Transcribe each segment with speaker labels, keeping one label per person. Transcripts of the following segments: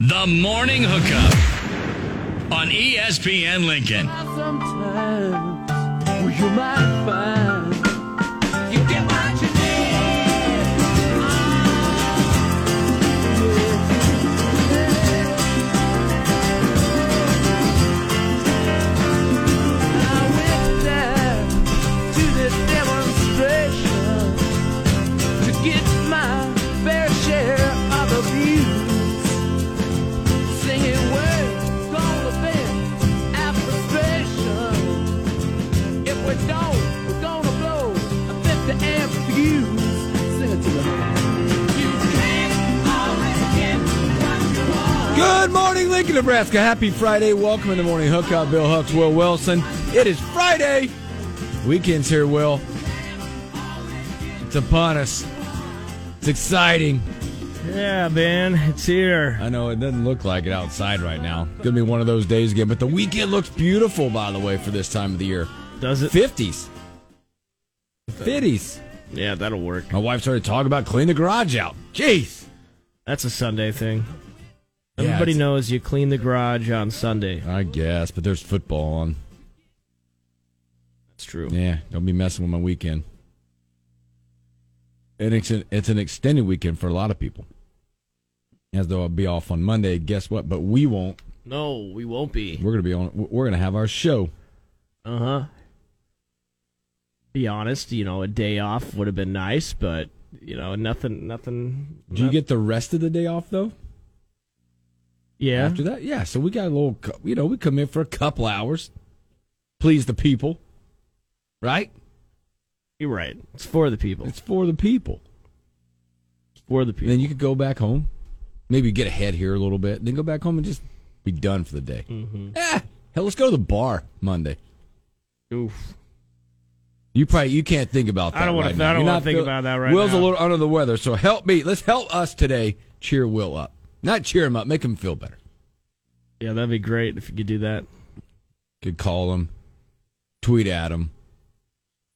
Speaker 1: The Morning Hookup on ESPN Lincoln.
Speaker 2: Nebraska. Happy Friday. Welcome in the morning hookup. Bill Hooks, Will Wilson. It is Friday. Weekend's here, Will. It's upon us. It's exciting.
Speaker 3: Yeah, man, it's here.
Speaker 2: I know it doesn't look like it outside right now. Gonna be one of those days again, but the weekend looks beautiful, by the way, for this time of the year.
Speaker 3: Does it?
Speaker 2: 50s. 50s.
Speaker 3: Yeah, that'll work.
Speaker 2: My wife started talking about clean the garage out. Jeez.
Speaker 3: That's a Sunday thing.
Speaker 2: Yeah,
Speaker 3: Everybody
Speaker 2: it's-
Speaker 3: knows you clean the garage on Sunday.
Speaker 2: I guess, but there's football on.
Speaker 3: That's true.
Speaker 2: Yeah, don't be messing with my weekend. And it's an, it's an extended weekend for a lot of people. As though I'll be off on Monday. Guess what? But we won't.
Speaker 3: No, we won't be.
Speaker 2: We're gonna be on. We're gonna have our show.
Speaker 3: Uh huh. Be honest, you know, a day off would have been nice, but you know, nothing, nothing.
Speaker 2: Do you get the rest of the day off though?
Speaker 3: Yeah.
Speaker 2: After that, yeah. So we got a little. You know, we come in for a couple hours, please the people, right?
Speaker 3: You're right. It's for the people.
Speaker 2: It's for the people.
Speaker 3: It's for the
Speaker 2: And
Speaker 3: people.
Speaker 2: then you could go back home, maybe get ahead here a little bit, then go back home and just be done for the day.
Speaker 3: mm-hmm.
Speaker 2: Eh, hell, let's go to the bar Monday.
Speaker 3: Oof.
Speaker 2: You probably you can't think about that.
Speaker 3: I don't wanna- I
Speaker 2: now.
Speaker 3: don't
Speaker 2: You're
Speaker 3: wanna think
Speaker 2: feel-
Speaker 3: about that right
Speaker 2: Will's
Speaker 3: now.
Speaker 2: Will's a little under the weather, so help me. Let's help us today. Cheer Will up, not cheer him up. Make him feel better.
Speaker 3: Yeah, that'd be great if you could do that.
Speaker 2: Could call him, tweet at him,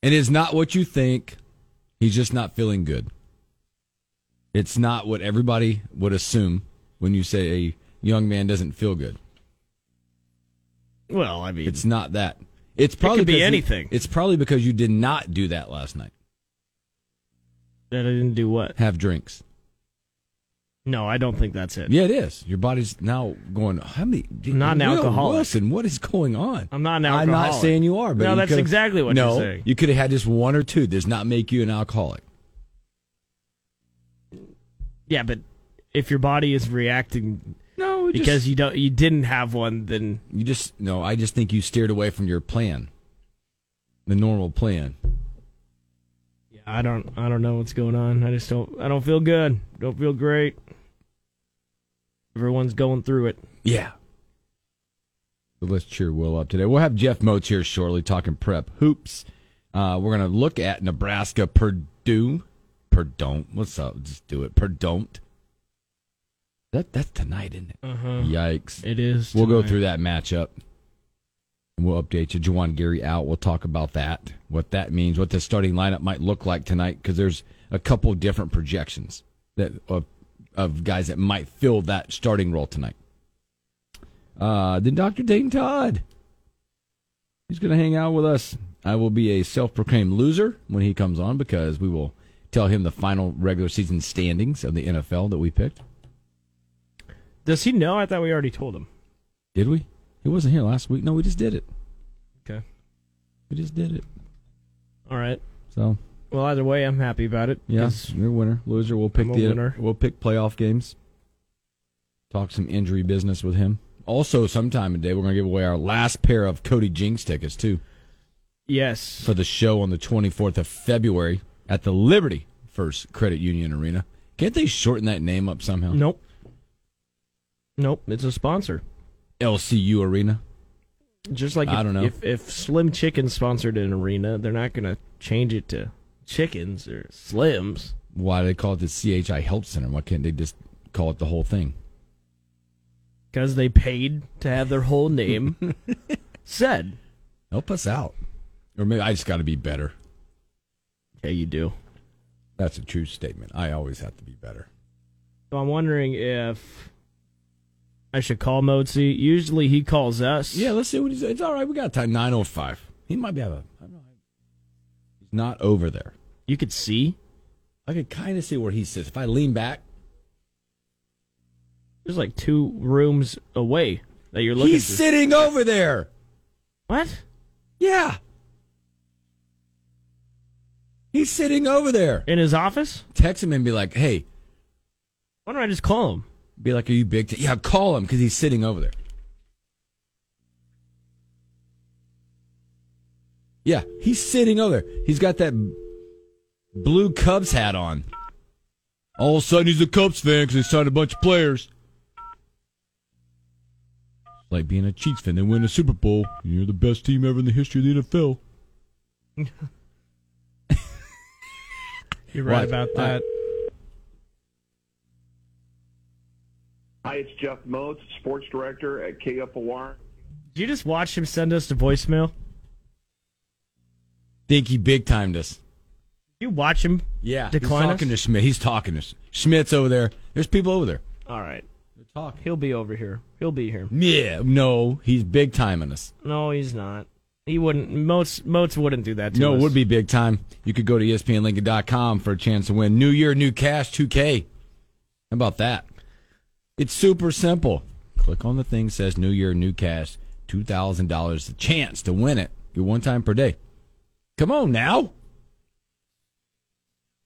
Speaker 2: and it's not what you think. He's just not feeling good. It's not what everybody would assume when you say a young man doesn't feel good.
Speaker 3: Well, I mean,
Speaker 2: It's not that. It's probably
Speaker 3: could be
Speaker 2: because you-
Speaker 3: anything.
Speaker 2: it's probably because you did not do that last night.
Speaker 3: that I didn't do what?
Speaker 2: Have drinks.
Speaker 3: No, I don't think that's it.
Speaker 2: Yeah, it is. Your body's now going. How many?
Speaker 3: Not an
Speaker 2: Will
Speaker 3: alcoholic.
Speaker 2: Wilson, what is going on?
Speaker 3: I'm not an
Speaker 2: I'm not saying you are, but
Speaker 3: No,
Speaker 2: you
Speaker 3: that's exactly what
Speaker 2: no,
Speaker 3: you're saying.
Speaker 2: You could have had just one or two. Does not make you an alcoholic.
Speaker 3: Yeah, but if your body is reacting
Speaker 2: No,
Speaker 3: because you don't, you didn't have one, then
Speaker 2: you just no. I just think you steered away from your plan, the normal plan.
Speaker 3: yeah, I don't, I don't know what's going on. I just don't, I don't feel good. Don't feel great. Everyone's going through it.
Speaker 2: Yeah. So let's cheer Will up today. We'll have Jeff Moats here shortly talking prep hoops. Uh, we're going to look at Nebraska Purdue. Purdue. What's up? Just do it. Purdue. That that's tonight, isn't it?
Speaker 3: Uh-huh.
Speaker 2: Yikes.
Speaker 3: It is.
Speaker 2: We'll go through that matchup. And we'll update you. Juwan Gary out. We'll talk about that, what that means, what the starting lineup might look like tonight, because there's a couple different projections that of, of guys that might fill that starting role tonight. Uh, then Dr. Dayton Todd. He's going to hang out with us. I will be a self proclaimed loser when he comes on because we will tell him the final regular season standings of the NFL that we picked.
Speaker 3: Does he know? I thought we already told him.
Speaker 2: Did we? He wasn't here last week. No, we just did it.
Speaker 3: Okay.
Speaker 2: We just did it.
Speaker 3: All right.
Speaker 2: So
Speaker 3: Well, either way, I'm happy about it.
Speaker 2: yeah,
Speaker 3: 'cause
Speaker 2: you're a winner, loser. We'll pick
Speaker 3: I'm
Speaker 2: the
Speaker 3: winner.
Speaker 2: we'll pick playoff games. Talk some injury business with him. Also, sometime today we're gonna give away our last pair of Cody Jinks tickets too
Speaker 3: Yes.
Speaker 2: for the show on the 24th of February at the Liberty First Credit Union Arena. Can't they shorten that name up somehow?
Speaker 3: Nope. Nope, it's a sponsor.
Speaker 2: LCU Arena.
Speaker 3: Just like
Speaker 2: I
Speaker 3: if,
Speaker 2: don't know.
Speaker 3: if if Slim Chicken sponsored an arena, they're not gonna change it to chickens or Slims.
Speaker 2: Why do they call it the CHI Health Center? Why can't they just call it the whole thing?
Speaker 3: Because they paid to have their whole name said.
Speaker 2: Help us out. Or maybe I just got to be better.
Speaker 3: Yeah, you do.
Speaker 2: That's a true statement. I always have to be better.
Speaker 3: So I'm wondering if I should call Moatsy. Usually he calls us.
Speaker 2: Yeah, let's see what he's. It's all right. We got time. Nine oh five. He might be have not over there.
Speaker 3: You could see.
Speaker 2: I could kind of see where he sits. If I lean back,
Speaker 3: There's like two rooms away that you're looking
Speaker 2: he's
Speaker 3: through.
Speaker 2: sitting over there.
Speaker 3: What?
Speaker 2: Yeah. He's sitting over there.
Speaker 3: In his office?
Speaker 2: Text him and be like, "Hey,
Speaker 3: Why don't I just call him?
Speaker 2: be like, are you big? T-? Yeah, call him because he's sitting over there." Yeah, he's sitting over there. He's got that blue Cubs hat on. All of a sudden, he's a Cubs fan because he signed a bunch of players. Like being a Chiefs fan, they win a Super Bowl, and you're the best team ever in the history of the NFL.
Speaker 3: You're right
Speaker 2: What?
Speaker 3: about that.
Speaker 4: Hi, it's Jeff Moats, sports director at KFOR.
Speaker 3: Did you just watch him send us the voicemail?
Speaker 2: Think he big timed us.
Speaker 3: You watch him?
Speaker 2: Yeah,
Speaker 3: Decline
Speaker 2: he's talking
Speaker 3: us?
Speaker 2: to Schmidt. He's talking to Schmidt's over there. There's people over there.
Speaker 3: All right.
Speaker 2: They're talking.
Speaker 3: He'll be over here. He'll be here.
Speaker 2: Yeah, no, he's big timing us.
Speaker 3: No, he's not. He wouldn't. Moats Moats wouldn't do that to
Speaker 2: No,
Speaker 3: us.
Speaker 2: it would be big time. You could go to ESPNLincoln.com for a chance to win New Year, New Cash 2K. How about that? It's super simple. Click on the thing that says New Year, New Cash, $2,000. A chance to win it. Get one time per day. Come on now.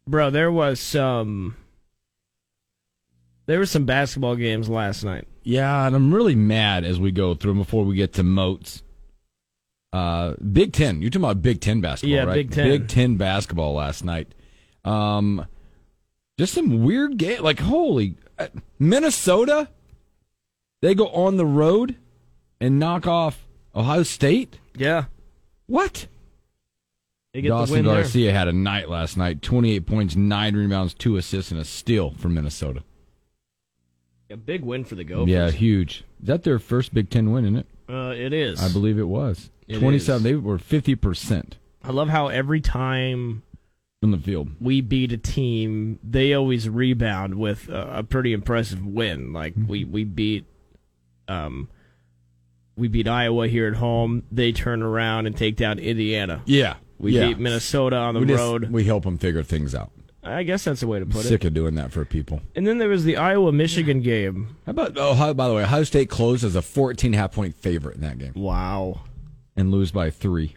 Speaker 3: Bro, there was some. There were some basketball games last night.
Speaker 2: Yeah, and I'm really mad as we go through 'em before we get to Moats. Uh, Big Ten. You're talking about Big Ten basketball,
Speaker 3: Yeah,
Speaker 2: right?
Speaker 3: Big Ten.
Speaker 2: Big Ten basketball last night. Um, just some weird game. Like holy, uh, Minnesota. They go on the road and knock off Ohio State.
Speaker 3: Yeah,
Speaker 2: What?
Speaker 3: They get the
Speaker 2: Dawson
Speaker 3: there.
Speaker 2: Garcia had a night last night. 28 points, nine rebounds, two assists, and a steal for Minnesota.
Speaker 3: A big win for the Gophers.
Speaker 2: Yeah, huge. Is that their first Big Ten win? Isn't it?
Speaker 3: uh, it is.
Speaker 2: I believe it was.
Speaker 3: It
Speaker 2: 27.
Speaker 3: is.
Speaker 2: They were 50%
Speaker 3: I love how every time
Speaker 2: from the field.
Speaker 3: we beat a team, they always rebound with a, a pretty impressive win. Like
Speaker 2: Mm-hmm.
Speaker 3: we we beat, um, we beat Iowa here at home. They turn around and take down Indiana.
Speaker 2: Yeah.
Speaker 3: We
Speaker 2: yeah.
Speaker 3: beat Minnesota on the
Speaker 2: we just-
Speaker 3: road.
Speaker 2: we help them figure things out.
Speaker 3: I guess that's the way to put it.
Speaker 2: Sick of doing that for people.
Speaker 3: And then there was the Iowa Michigan game.
Speaker 2: How about, oh, by the way, Ohio State closed as a 14 half point favorite in that game
Speaker 3: Wow.
Speaker 2: and lose by three.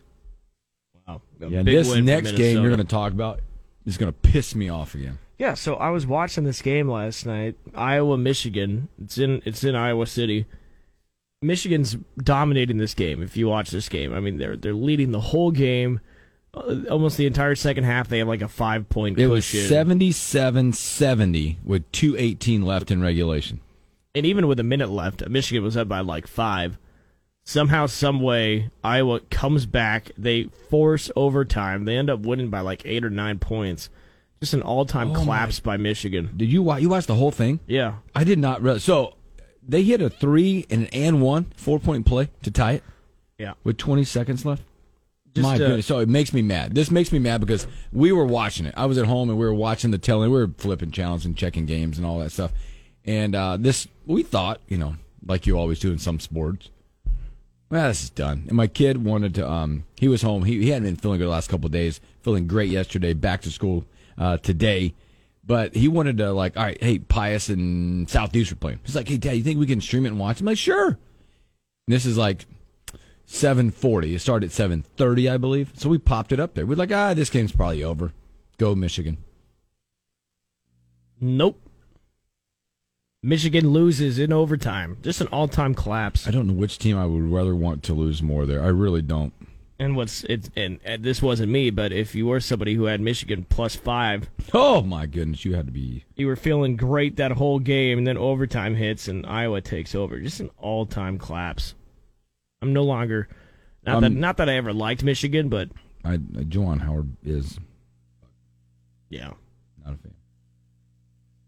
Speaker 3: Wow. A
Speaker 2: Yeah, this next game you're going to talk about is going to piss me off again.
Speaker 3: Yeah, so I was watching this game last night, Iowa Michigan. It's in it's in Iowa City. Michigan's dominating this game. If you watch this game, I mean they're they're leading the whole game. Uh, almost the entire second half, they have like a five point
Speaker 2: It was
Speaker 3: push
Speaker 2: 77 70 with 218 left in regulation.
Speaker 3: and even with a minute left, Michigan was up by like five. Somehow, some way, Iowa comes back. They force overtime. They end up winning by like eight or nine points. Just an all time
Speaker 2: Oh
Speaker 3: collapse by Michigan.
Speaker 2: Did you watch, you watch the whole thing?
Speaker 3: Yeah,
Speaker 2: I did not realize. So they hit a three and an and one, four point play to tie it
Speaker 3: yeah.
Speaker 2: with 20 seconds left.
Speaker 3: Just,
Speaker 2: My
Speaker 3: uh,
Speaker 2: goodness. So it makes me mad. This makes me mad because we were watching it. I was at home and we were watching the telling. We were flipping channels and checking games and all that stuff. And uh, this, we thought, you know, like you always do in some sports, well, this is done. And my kid wanted to, um, he was home. He, he hadn't been feeling good the last couple days, feeling great yesterday, back to school uh, today. But he wanted to, like, all right, hey, Pius and Southeast are playing. He's like, hey, Dad, you think we can stream it and watch? I'm like, sure. And this is like 7:40. It started at 7:30, I believe. So we popped it up there. We're like, ah, this game's probably over. Go Michigan.
Speaker 3: Nope. Michigan loses in overtime. Just an all time collapse.
Speaker 2: I don't know which team I would rather want to lose more there. I really don't.
Speaker 3: And what's it? And, and this wasn't me, but if you were somebody who had Michigan plus five,
Speaker 2: Oh my goodness, you had to be.
Speaker 3: you were feeling great that whole game, and then overtime hits and Iowa takes over. Just an all-time collapse. I'm no longer not that
Speaker 2: Um,
Speaker 3: not that I ever liked Michigan, but
Speaker 2: I, uh, Juwan Howard is
Speaker 3: yeah.
Speaker 2: not a fan.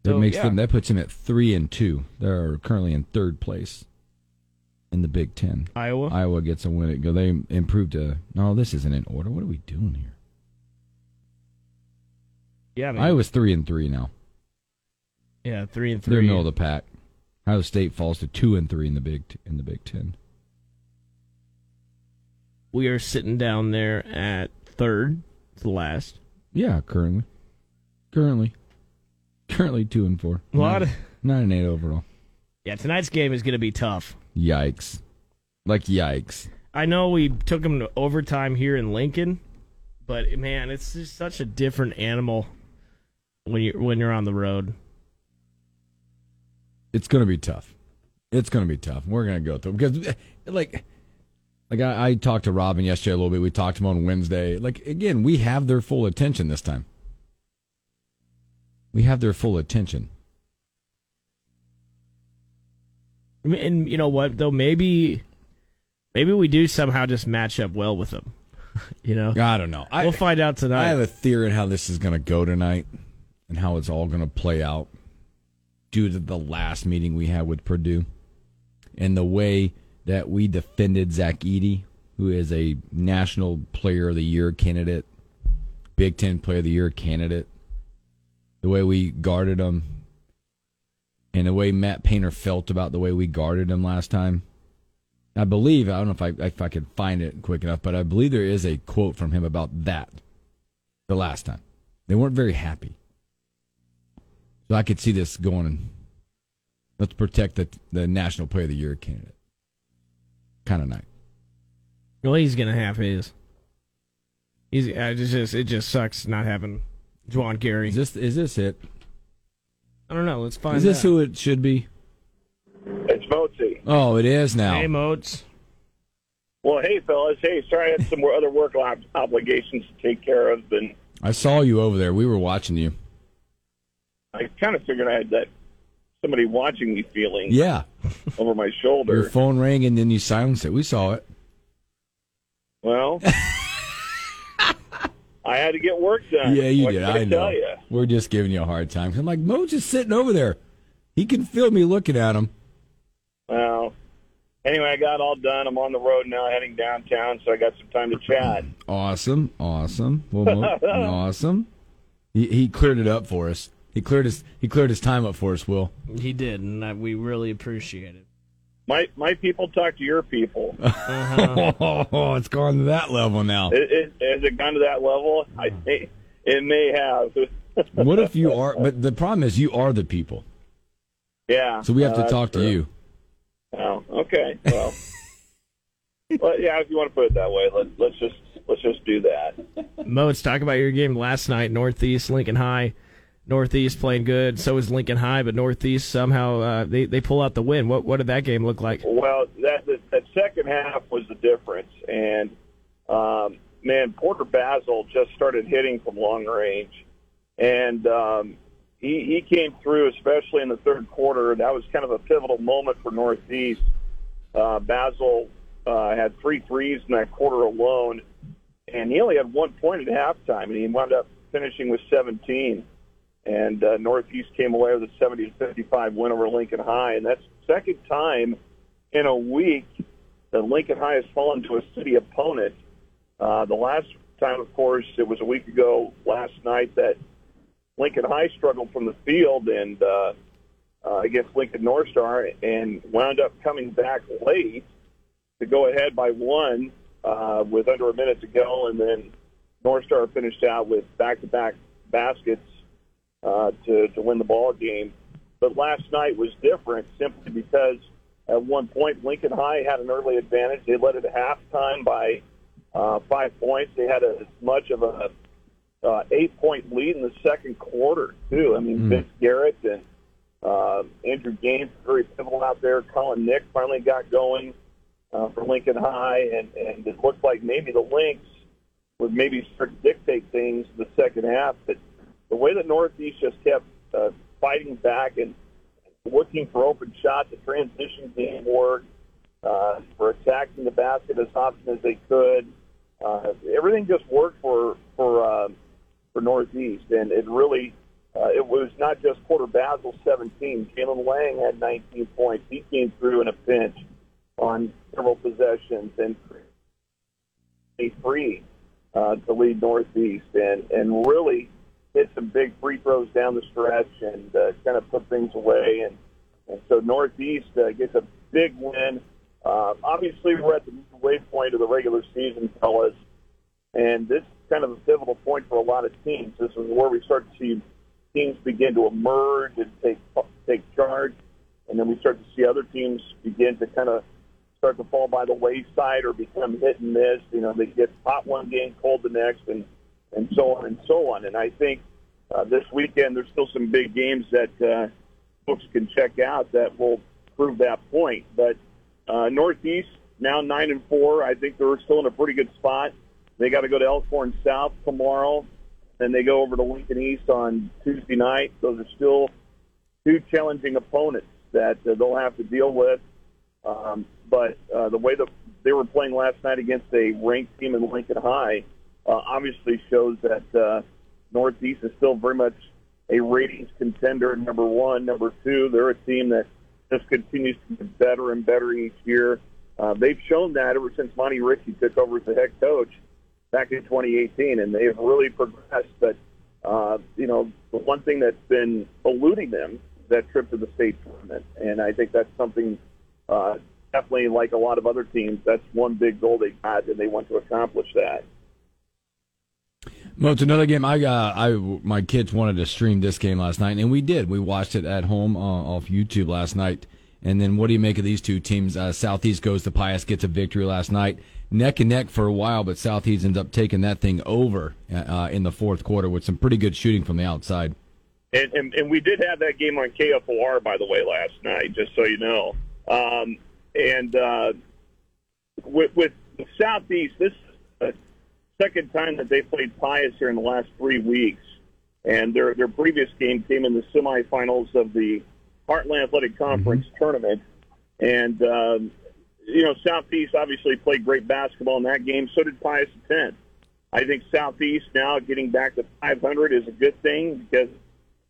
Speaker 2: That
Speaker 3: So,
Speaker 2: makes
Speaker 3: yeah.
Speaker 2: them. That puts him at three and two. They're currently in third place in the Big Ten.
Speaker 3: Iowa.
Speaker 2: Iowa gets a win. Go. They improved to. No, this isn't in order. What are we doing here?
Speaker 3: yeah, man.
Speaker 2: Iowa's three and three now.
Speaker 3: yeah, three and three.
Speaker 2: They're middle of the pack. Ohio State falls to two and three in the Big in the Big Ten.
Speaker 3: We are sitting down there at third to last.
Speaker 2: Yeah, currently, currently, currently two and four.
Speaker 3: A lot
Speaker 2: Nine-
Speaker 3: of-
Speaker 2: nine and eight overall.
Speaker 3: Yeah, tonight's game is going to be tough.
Speaker 2: Yikes! Like yikes!
Speaker 3: I know we took them to overtime here in Lincoln, but man, it's just such a different animal when you when you're on the road.
Speaker 2: It's gonna be tough. It's gonna be tough. We're gonna go through because, eh, like, like I, I talked to Robin yesterday a little bit. We talked to him on Wednesday. Like again, we have their full attention this time. We have their full attention.
Speaker 3: I mean, And you know what though? Maybe maybe we do somehow just match up well with them. you know,
Speaker 2: I don't know. I,
Speaker 3: we'll find out tonight.
Speaker 2: I have a theory on how this is going to go tonight and how it's all going to play out due to the last meeting we had with Purdue and the way that we defended Zach Edey, who is a National Player of the Year candidate, Big Ten Player of the Year candidate, the way we guarded him, and the way Matt Painter felt about the way we guarded him last time. I believe I don't know if I if I could find it quick enough, but I believe there is a quote from him about that the last time. They weren't very happy. So I could see this going. Let's protect the the National Player of the Year candidate. Kind of night.
Speaker 3: well, he's gonna have his. He's I just just- it just sucks not having Juwan Gary.
Speaker 2: Is this is this it?
Speaker 3: I don't know. Let's find.
Speaker 2: Is this
Speaker 3: out.
Speaker 2: who it should be?
Speaker 4: It's Moatsy.
Speaker 2: Oh, it is now.
Speaker 3: Hey, Moats.
Speaker 4: Well, hey, fellas. Hey, sorry I had some more other work ob- obligations to take care of, and
Speaker 2: I saw you over there. We were watching you.
Speaker 4: I kind of figured I had that somebody watching me feeling
Speaker 2: Yeah,
Speaker 4: over my shoulder.
Speaker 2: your phone rang and then you silenced it. We saw it.
Speaker 4: Well, I had to get work done.
Speaker 2: Yeah, you
Speaker 4: what
Speaker 2: did.
Speaker 4: Can
Speaker 2: I know.
Speaker 4: You.
Speaker 2: We're just giving you a hard time. I'm like, Mo's just sitting over there. He can feel me looking at him.
Speaker 4: Well, anyway, I got all done. I'm on the road now, heading downtown, so I got some time to chat.
Speaker 2: Awesome, awesome, well, Mo, awesome. He, he cleared it up for us. He cleared his he cleared his time up for us. Will.
Speaker 3: He did, and I, we really appreciate it.
Speaker 4: My my people talk to your people.
Speaker 2: Oh, it's gone to that level now.
Speaker 4: it, it, has it gone to that level? I think it may have.
Speaker 2: What if you are? But the problem is, you are the people.
Speaker 4: yeah.
Speaker 2: So we have
Speaker 4: uh,
Speaker 2: to talk to
Speaker 4: true.
Speaker 2: you.
Speaker 4: Oh, okay. Well, well, yeah. If you want to put it that way, let, let's just let's just do that.
Speaker 3: Moats, talk about your game last night. Northeast, Lincoln High. Northeast playing good. So is Lincoln High, but Northeast somehow uh, they they pull out the win. What what did that game look like?
Speaker 4: Well, that that, second half was the difference, and um, man, Porter Basil just started hitting from long range, and um, he he came through, especially in the third quarter. That was kind of a pivotal moment for Northeast. Uh, Basil uh, had three threes in that quarter alone, and he only had one point at halftime, and he wound up finishing with 17. And uh, Northeast came away with a 70 to 55 win over Lincoln High, and that's second time in a week that Lincoln High has fallen to a city opponent. Uh, the last time, of course, it was a week ago last night that Lincoln High struggled from the field and uh, uh, against Lincoln North Star and wound up coming back late to go ahead by one uh, with under a minute to go, and then North Star finished out with back-to-back baskets uh, to to win the ball game. But last night was different simply because at one point Lincoln High had an early advantage. They led at halftime by uh, five points. They had as much of a uh, eight point lead in the second quarter too. I mean, Vince Garrett and uh, Andrew Gaines very pivotal out there. Colin Nick finally got going. uh, for Lincoln High, and, and it looked like maybe the Lynx would maybe start to dictate things in the second half. But the way that Northeast just kept uh, fighting back and looking for open shots, the transition game work, uh, for attacking the basket as often as they could. Uh, everything just worked for for uh, for Northeast, and it really uh, it was not just Porter Basil 17. Jalen Lang had 19 points. He came through in a pinch on several possessions and a free uh, to lead Northeast, and and really hit some big free throws down the stretch and uh, kind of put things away. And and so Northeast uh, gets a big win. Uh, obviously, we're at the midway point of the regular season, fellas, and this is kind of a pivotal point for a lot of teams. This is where we start to see teams begin to emerge and take take charge, and then we start to see other teams begin to kind of start to fall by the wayside or become hit and miss. You know, they get hot one game, cold the next, and and so on and so on. And I think uh, this weekend there's still some big games that uh, folks can check out that will prove that point. But uh, Northeast now nine and four. I think they're still in a pretty good spot. They got to go to Elkhorn South tomorrow, then they go over to Lincoln East on Tuesday night. Those are still two challenging opponents that uh, they'll have to deal with. Um, but uh, the way that they were playing last night against a ranked team in Lincoln High obviously shows that uh, Northeast is still very much a ratings contender. Number one, number two, they're a team that just continues to get better and better each year. Uh, they've shown that ever since Monty Ritchie took over as the head coach back in 2018, and they've really progressed. But uh, you know, the one thing that's been eluding them that trip to the state tournament, and I think that's something uh, definitely like a lot of other teams. That's one big goal they had, and they want to accomplish that.
Speaker 2: Well, it's another game. I, uh, I, my kids wanted to stream this game last night, and we did. We watched it at home uh, off YouTube last night. And then, what do you make of these two teams? Uh, Southeast goes to Pius, gets a victory last night, neck and neck for a while, but Southeast ends up taking that thing over uh, in the fourth quarter with some pretty good shooting from the outside.
Speaker 4: And, and, and we did have that game on KFOR, by the way, last night, just so you know. Um, and uh, with, with Southeast, this second time that they played Pius here in the last three weeks. And their, their previous game came in the semifinals of the Heartland Athletic Conference mm-hmm. tournament. And, um, you know, Southeast obviously played great basketball in that game. So did Pius 10. I think Southeast now getting back to 500 is a good thing because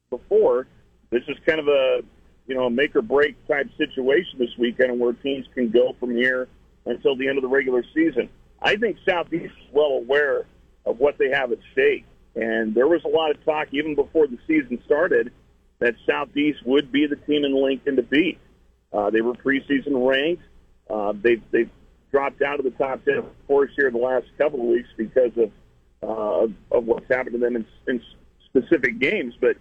Speaker 4: before this is kind of a you know a make or break type situation this weekend where teams can go from here until the end of the regular season. I think Southeast is well aware of what they have at stake, and there was a lot of talk even before the season started that Southeast would be the team in Lincoln to beat. Uh, they were preseason ranked. Uh, they've they've dropped out of the top ten, of course, here in the last couple of weeks because of uh, of what's happened to them in, in specific games. But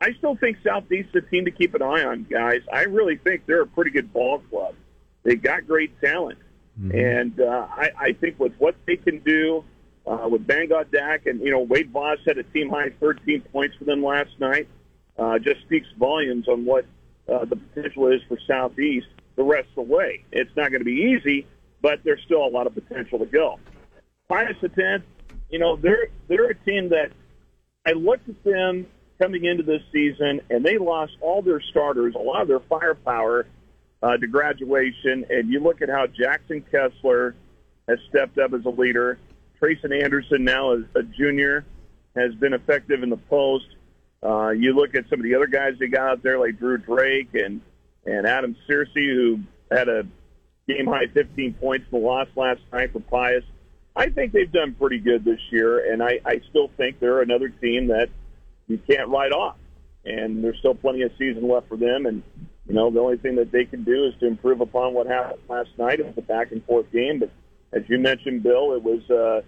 Speaker 4: I still think Southeast is a team to keep an eye on, guys. I really think they're a pretty good ball club. They've got great talent, mm-hmm. and uh, I, I think with what they can do uh, with Bangor Dak and you know Wade Voss had a team high 13 points for them last night. Uh, just speaks volumes on what uh, the potential is for Southeast the rest of the way. It's not going to be easy, but there's still a lot of potential to go. Pius the tenth, you know, they're they're a team that I looked at them coming into this season, and they lost all their starters, a lot of their firepower uh, to graduation. And you look at how Jackson Kessler has stepped up as a leader. Trayson Anderson now as a junior has been effective in the post. Uh, you look at some of the other guys they got out there, like Drew Drake and and Adam Searcy, who had a game high 15 points in the loss last night for Pius. I think they've done pretty good this year, and I, I still think they're another team that you can't write off. And there's still plenty of season left for them. And, you know, the only thing that they can do is to improve upon what happened last night. It was a back and forth game. But as you mentioned, Bill, it was uh,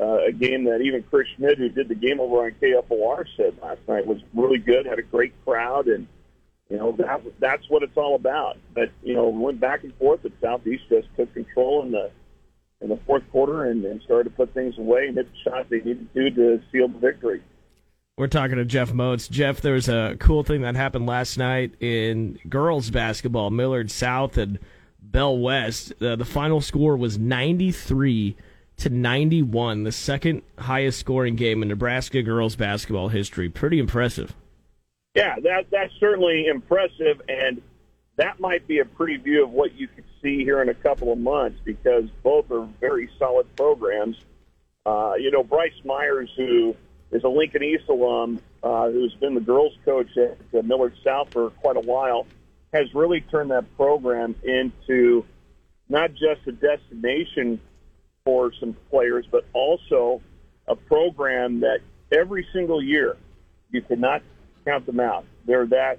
Speaker 4: uh, a game that even Chris Schmidt, who did the game over on KFOR, said last night was really good, had a great crowd. And, you know, that that's what it's all about. But you know, went back and forth. But Southeast just took control in the in the fourth quarter and, and started to put things away and hit the shots they needed to to seal the victory.
Speaker 3: We're talking to Jeff Moats. Jeff, there was a cool thing that happened last night in girls basketball. Millard South and Bell West. Uh, the final score was 93 to 91, the second highest scoring game in Nebraska girls basketball history. Pretty impressive.
Speaker 4: Yeah, that that's certainly impressive, and that might be a preview of what you could see here in a couple of months because both are very solid programs. Uh, you know, Bryce Myers, who is a Lincoln East alum, uh, who's been the girls' coach at uh, Millard South for quite a while, has really turned that program into not just a destination for some players, but also a program that every single year you cannot count them out. They're that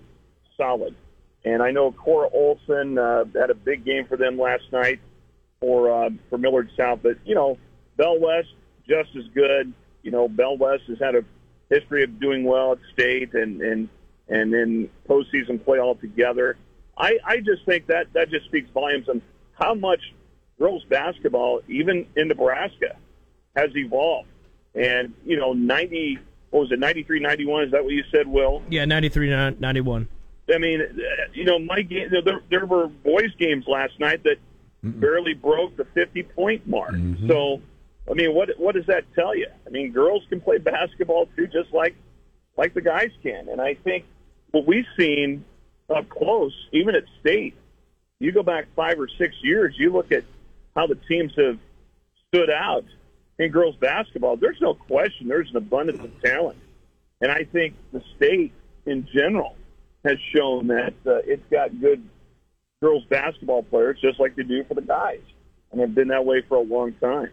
Speaker 4: solid. And I know Cora Olson uh, had a big game for them last night for uh, for Millard South. But you know, Bell West just as good. You know, Bell West has had a history of doing well at state and and and in postseason play altogether. I I just think that that just speaks volumes on how much girls basketball, even in Nebraska, has evolved. And you know, ninety what was it, ninety three, ninety one? Is that what you said, Will?
Speaker 3: Yeah, 93 91.
Speaker 4: I mean, uh, you know, my game. There, there were boys' games last night that mm barely broke the fifty-point mark.
Speaker 2: Mm-hmm.
Speaker 4: So, I mean, what what does that tell you? I mean, girls can play basketball too, just like like the guys can. And I think what we've seen up close, even at state, you go back five or six years, you look at how the teams have stood out in girls basketball. There's no question. There's an abundance of talent, and I think the state in general has shown that uh, it's got good girls basketball players just like they do for the guys, and have been that way for a long time.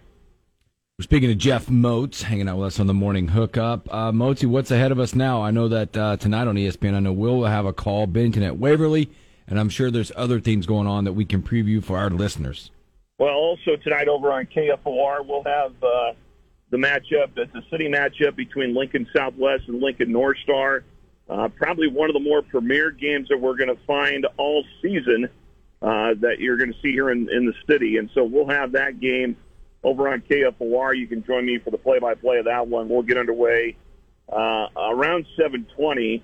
Speaker 2: We're speaking to Jeff Moats, hanging out with us on the morning hookup. Uh, Moatsy, what's ahead of us now? I know that uh, tonight on ESPN, I know we'll have a call, Benton at Waverly, and I'm sure there's other things going on that we can preview for our listeners.
Speaker 4: Well, also tonight over on KFOR, we'll have uh, the matchup. It's a city matchup between Lincoln Southwest and Lincoln North Star. Uh, probably one of the more premier games that we're going to find all season uh, that you're going to see here in, in the city. And so we'll have that game over on KFOR. You can join me for the play-by-play of that one. We'll get underway uh, around 7:20,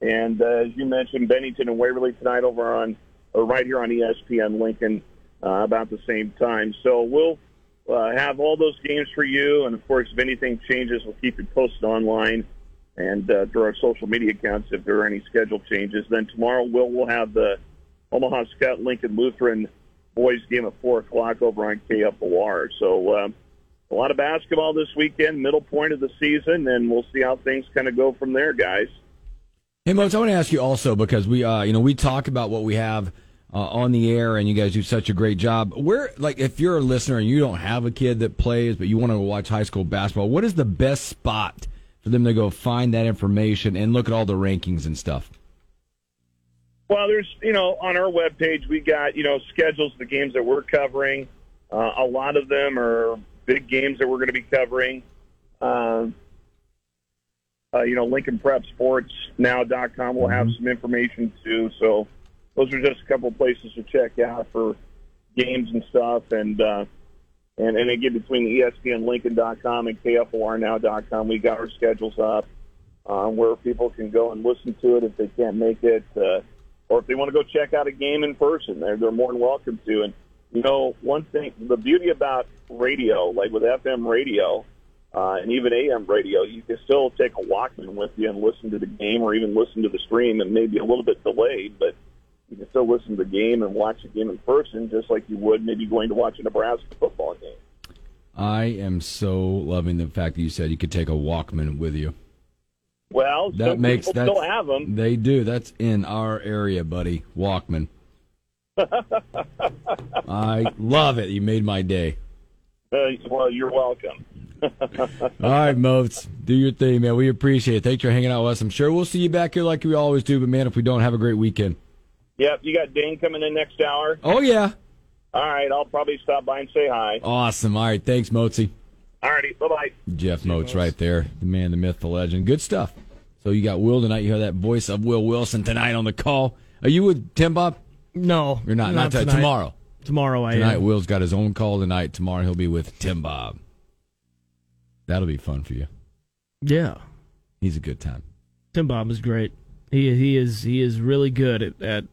Speaker 4: and uh, as you mentioned, Bennington and Waverly tonight over on or right here on ESPN Lincoln uh, about the same time. So we'll uh, have all those games for you, and of course, if anything changes, we'll keep it posted online and uh, through our social media accounts if there are any schedule changes. Then tomorrow, we'll we'll have the Omaha Skutt Lincoln Lutheran boys game at four o'clock over on KFOR. So um, a lot of basketball this weekend, middle point of the season, and we'll see how things kind of go from there, guys.
Speaker 2: Hey, Moats, I want to ask you also because we, uh, you know, we talk about what we have uh, on the air, and you guys do such a great job. Where, like, if you're a listener and you don't have a kid that plays, but you want to watch high school basketball, what is the best spot for them to go find that information and look at all the rankings and stuff?
Speaker 4: Well, there's, you know, on our webpage, we got, you know, schedules of the games that we're covering. Uh, a lot of them are big games that we're going to be covering. Um, uh, you know, Lincoln Prep Sports Now.com will have some information too. So those are just a couple of places to check out for games and stuff. And, uh, and, and again, between the ESPNLincoln.com and KFORNow.com, we got our schedules up uh, where people can go and listen to it if they can't make it. Uh, or if they want to go check out a game in person, they're, they're more than welcome to. And, you know, one thing, the beauty about radio, like with FM radio uh, and even AM radio, you can still take a Walkman with you and listen to the game or even listen to the stream and maybe a little bit delayed, but you can still listen to the game and watch the game in person just like you would maybe going to watch a Nebraska football game.
Speaker 2: I am so loving the fact that you said you could take a Walkman with you.
Speaker 4: Well,
Speaker 2: That
Speaker 4: some
Speaker 2: makes
Speaker 4: people still have them.
Speaker 2: They do. That's in our area, buddy. Walkman. I love it. You made my day.
Speaker 4: Uh, well, you're welcome.
Speaker 2: All right, Moats, do your thing, man. We appreciate it. Thanks for hanging out with us. I'm sure we'll see you back here like we always do. But man, if we don't, have a great weekend.
Speaker 4: Yep, you got Dane coming in next hour.
Speaker 2: Oh yeah,
Speaker 4: All right, I'll probably stop by and say hi.
Speaker 2: awesome. All right, thanks, Moatsy.
Speaker 4: All righty, bye bye.
Speaker 2: Jeff Moats right there, the man, the myth, the legend. Good stuff. So you got Will tonight. You hear that voice of Will Wilson tonight on the call. Are you with Tim Bob?
Speaker 3: No,
Speaker 2: You're not. Not,
Speaker 3: tonight.
Speaker 2: tomorrow.
Speaker 3: Tomorrow I
Speaker 2: Tonight,
Speaker 3: am.
Speaker 2: Will's got his own call tonight. Tomorrow, he'll be with Tim Bob. That'll be fun for you.
Speaker 3: Yeah,
Speaker 2: He's a good time.
Speaker 3: Tim Bob is great. He he is he is really good at, at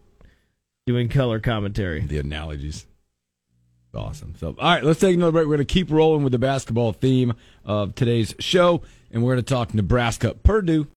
Speaker 3: doing color commentary.
Speaker 2: The analogies. Awesome. So, all right, let's take another break. We're going to keep rolling with the basketball theme of today's show, and we're going to talk Nebraska Purdue